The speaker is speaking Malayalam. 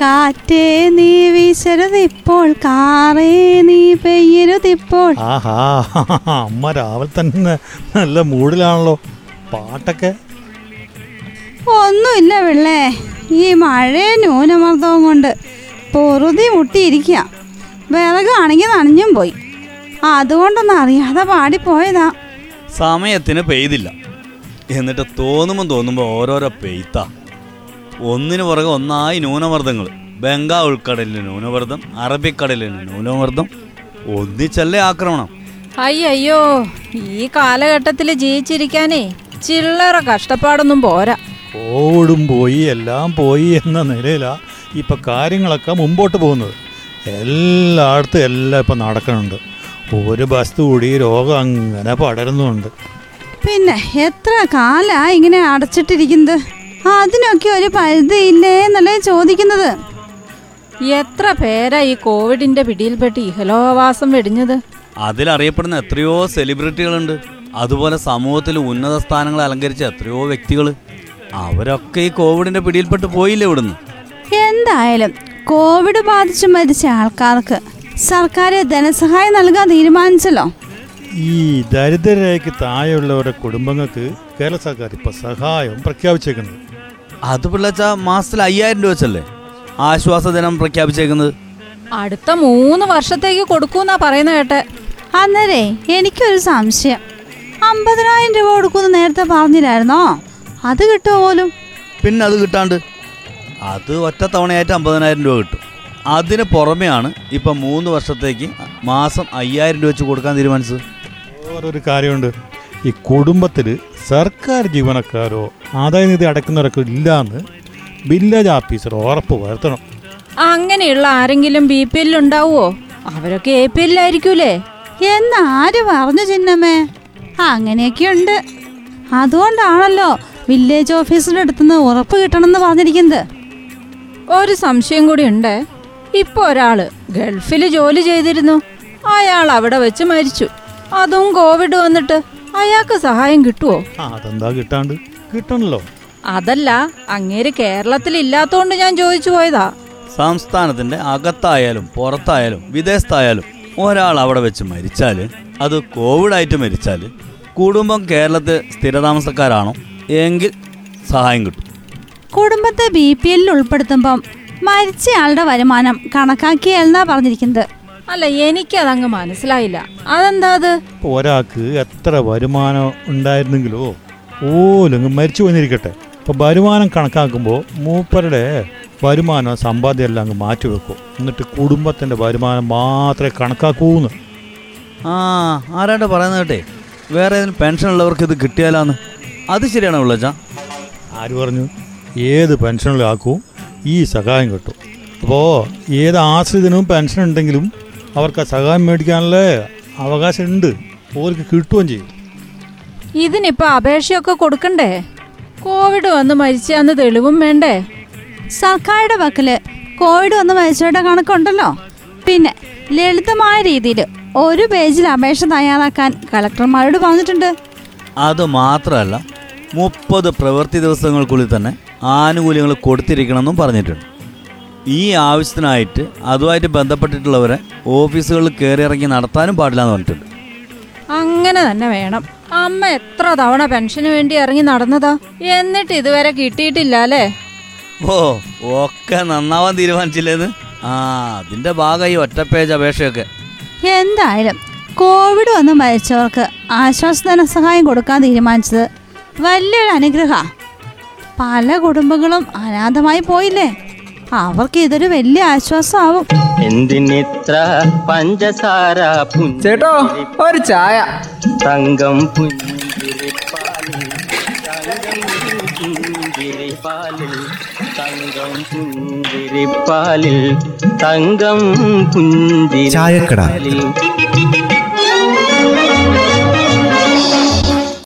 കാറ്റേ നീ വീശരുതിപ്പോൾ കാറേ നീ പെയ്യരുതിപ്പോൾ ആഹാ അമ്മ രാവിലെ തന്നെ നല്ല മൂഡിലാണല്ലോ പാട്ടൊക്കെ. ഒന്നുമില്ല വെള്ളേ. ഈ മഴയെ ന്യൂനമർദ്ദവും കൊണ്ട് പൊറുതി മുട്ടിയിരിക്കുക വിറകാണെങ്കിൽ നനഞ്ഞും പോയി. അതുകൊണ്ടൊന്നും അറിയാതെ പാടിപ്പോയതാ. സമയത്തിന് പെയ്തില്ല. എന്നിട്ട് തോന്നുമ്പോൾ തോന്നുമ്പോൾ ഓരോരോ പെയ്ത്താ. ഒന്നിനു പുറകെ ഒന്നായി ന്യൂനമർദ്ദങ്ങൾ. ബംഗാൾ ഉൾക്കടലിന് ന്യൂനമർദ്ദം അറബിക്കടലിന് ന്യൂനമർദ്ദം. ഒന്നിച്ചല്ലേ ആക്രമണം. അയ്യോ ഈ കാലഘട്ടത്തിൽ ജീവിച്ചിരിക്കാനേ ചില്ലറ കഷ്ടപ്പാടൊന്നും പോരാ. കോവിഡും പോയി എല്ലാം പോയി എന്ന നിലയിലാ ഇപ്പം കാര്യങ്ങളൊക്കെ മുമ്പോട്ട് പോകുന്നത്. എല്ലായിടത്തും എല്ലാം ഇപ്പം നടക്കുന്നുണ്ട്. ഒരു വസ്തു കൂടി രോഗം അങ്ങനെ പടരുന്നുണ്ട്. പിന്നെ എത്ര കാലാ ഇങ്ങനെ അടച്ചിട്ടിരിക്കുന്നത്? അതിനൊക്കെ ഒരു പരിധിയില്ലേ എന്നല്ലേ ചോദിക്കുന്നത്. എത്ര പേരാ ഈ കോവിഡിന്റെ പിടിയിൽപ്പെട്ട് ഇഹലോവാസം വെടിഞ്ഞത്? അതിലറിയപ്പെടുന്ന എത്രയോ സെലിബ്രിറ്റികളുണ്ട്. അതുപോലെ സമൂഹത്തിൽ ഉന്നത സ്ഥാനങ്ങൾ അലങ്കരിച്ച എത്രയോ വ്യക്തികൾ അവരൊക്കെ ഈ കോവിഡിന്റെ പിടിയിൽപ്പെട്ട് പോയില്ലേ ഇവിടുന്ന്? എന്തായാലും കോവിഡ് ബാധിച്ച് മരിച്ച ആൾക്കാർക്ക് സർക്കാർ ധനസഹായം നൽകാൻ തീരുമാനിച്ചല്ലോ. ഈ ദരിദ്രരേഖയ്ക്ക് താഴെയുള്ളവരുടെ കുടുംബങ്ങൾക്ക് കേരള സർക്കാർ ഇപ്പോൾ സഹായം പ്രഖ്യാപിച്ചേക്കുന്നത്. അത് പിള്ളച്ച മാസത്തിൽ അയ്യായിരം രൂപ വെച്ചല്ലേ? ആശ്വാസ ദിനം പ്രഖ്യാപിച്ചേക്കുന്നത്. അടുത്ത മൂന്ന് വർഷത്തേക്ക് കൊടുക്കൂന്നാ പറയുന്ന കേട്ടെ. അന്നേരേ എനിക്കൊരു സംശയം. അമ്പതിനായിരം രൂപ കൊടുക്കുമെന്ന് നേരത്തെ പറഞ്ഞില്ലായിരുന്നോ? അത് കിട്ടുമോ പോലും? പിന്നെ അത് കിട്ടാണ്ട്? അത് ഒറ്റ തവണയായിട്ട് അമ്പതിനായിരം രൂപ കിട്ടും. അതിന് പുറമെയാണ് ഇപ്പം മൂന്ന് വർഷത്തേക്ക് മാസം അയ്യായിരം രൂപ വെച്ച് കൊടുക്കാൻ തീരുമാനിച്ചത്. ഒരു കാര്യമുണ്ട്. ഈ കുടുംബത്തിൽ സർക്കാർ ജീവനക്കാരോ ആദായനിധി അടയ്ക്കുന്നവരൊക്കെ ഇല്ലാന്ന് വില്ലേജ് ഓഫീസർ ഉറപ്പ് വരുത്തണം. അങ്ങനെയുള്ള ആരെങ്കിലും ബി പി എല്ലിൽ ഉണ്ടാവുമോ അവരൊക്കെ എ പി എല്ലായിരിക്കൂലേ എന്ന് ആര് പറഞ്ഞു ചിന്നമ്മേ? അങ്ങനെയൊക്കെയുണ്ട്. അതുകൊണ്ടാണല്ലോ വില്ലേജ് ഓഫീസറുടെ അടുത്തുനിന്ന് ഉറപ്പ് കിട്ടണമെന്ന് പറഞ്ഞിരിക്കുന്നത്. ഒരു സംശയം കൂടി ഉണ്ട്. ഇപ്പൊ ഒരാൾ ഗൾഫിൽ ജോലി ചെയ്തിരുന്നു. അയാൾ അവിടെ വെച്ച് മരിച്ചു. അതും കോവിഡ് വന്നിട്ട് അയാൾക്ക് സഹായം കിട്ടുവോ? ആ അതെന്താ കിട്ടാണ്ട്? കിട്ടണല്ലോ. അതല്ല അങ്ങേര് കേരളത്തിൽ ഇല്ലാത്തോണ്ട് ഞാൻ ചോദിച്ചു പോയതാ. സംസ്ഥാനത്തിന്റെ അകത്തായാലും പുറത്തായാലും വിദേശത്തായാലും ഒരാൾ അവിടെ വെച്ച് മരിച്ചാൽ അത് കോവിഡായിട്ട് മരിച്ചാൽ കുടുംബം കേരളത്തിൽ സ്ഥിരതാമസക്കാരാണോ? എങ്കിൽ സഹായം കിട്ടും. കുടുംബത്തെ ബി പി എല്ലിൽ ഉൾപ്പെടുത്തുമ്പം മരിച്ചയാളുടെ വരുമാനം കണക്കാക്കിയെന്നാ പറഞ്ഞിരിക്കുന്നത്? അല്ല എനിക്കതങ്ങ് മനസ്സിലായില്ല. അതെന്താ അത്? ഒരാൾക്ക് എത്ര വരുമാനം ഉണ്ടായിരുന്നെങ്കിലോ ഓലങ്ങ് മരിച്ചു പോയിരിക്കട്ടെ അപ്പോൾ വരുമാനം കണക്കാക്കുമ്പോൾ മൂപ്പരുടെ വരുമാനം സമ്പാദ്യം എല്ലാം അങ്ങ് മാറ്റി വെക്കും. എന്നിട്ട് കുടുംബത്തിന്റെ വരുമാനം മാത്രമേ കണക്കാക്കൂന്ന്. ആ ആരാണ്ട് പറയുന്നത് കേട്ടെ? വേറെ ഏതെങ്കിലും പെൻഷൻ ഉള്ളവർക്ക് ഇത് കിട്ടിയാലാന്ന്. അത് ശരിയാണോ വിളിച്ചാ ആര് പറഞ്ഞു? ഏത് പെൻഷനിലാക്കും ഈ സഹായം കിട്ടും. അപ്പോൾ ഏത് ആശ്രിതനും പെൻഷൻ ഉണ്ടെങ്കിലും അവർക്ക് സഹായം മേടിക്കാനുള്ള അവകാശം ഉണ്ട് ഓർക്ക് കിട്ടുകയും ചെയ്യും. ഇതിനിപ്പോ അപേക്ഷയൊക്കെ കൊടുക്കണ്ടേ? കോവിഡ് വന്ന് മരിച്ചാന്ന് തെളിവും വേണ്ടേ? സർക്കാരുടെ വക്കിൽ കോവിഡ് വന്ന് മരിച്ചവരുടെ കണക്കുണ്ടല്ലോ. പിന്നെ ലളിതമായ രീതിയിൽ ഒരു പേജിൽ അപേക്ഷ തയ്യാറാക്കാൻ കളക്ടർമാരോട് പറഞ്ഞിട്ടുണ്ട്. അത് മാത്രമല്ല മുപ്പത് പ്രവൃത്തി ദിവസങ്ങൾക്കുള്ളിൽ തന്നെ ആനുകൂല്യങ്ങൾ കൊടുത്തിരിക്കണമെന്നും പറഞ്ഞിട്ടുണ്ട്. ഈ ആവശ്യത്തിനായിട്ട് അതുമായിട്ട് ബന്ധപ്പെട്ടിട്ടുള്ളവരെ ഓഫീസുകളിൽ കയറി ഇറങ്ങി നടത്താനും പാടില്ല എന്ന് പറഞ്ഞിട്ടുണ്ട്. അങ്ങനെ തന്നെ വേണം. അമ്മ എത്ര തവണ പെൻഷന് വേണ്ടി ഇറങ്ങി നടന്നതാ? എന്നിട്ട് ഇതുവരെ കിട്ടിയിട്ടില്ല അല്ലേ? ഓ ഒക്കെ നന്നാവാൻ തീരുമാനിച്ചില്ലേന്ന്? ആ അതിന്റെ ഭാഗമായി ഒറ്റ പേജ് അപേക്ഷയൊക്കെ. എന്തായാലും കോവിഡ് വന്ന് മരിച്ചവർക്ക് ആശ്വാസധന സഹായം കൊടുക്കാൻ തീരുമാനിച്ചത് വലിയൊരു അനുഗ്രഹ. പല കുടുംബങ്ങളും അനാഥമായി പോയില്ലേ? അവർക്ക് ഇതൊരു വലിയ ആശ്വാസമാവും. എന്തിനിത്ര പഞ്ചസാര ചേട്ടോ ഒരു ചായ. തങ്കം പുഞ്ചിരിപ്പാലിൽ തങ്കം പുഞ്ചിരിപ്പാലിൽ തങ്കം പുഞ്ചിരിപ്പാലിൽ. തങ്കം ചായക്കട. പുഞ്ചിരിപ്പാലിൽ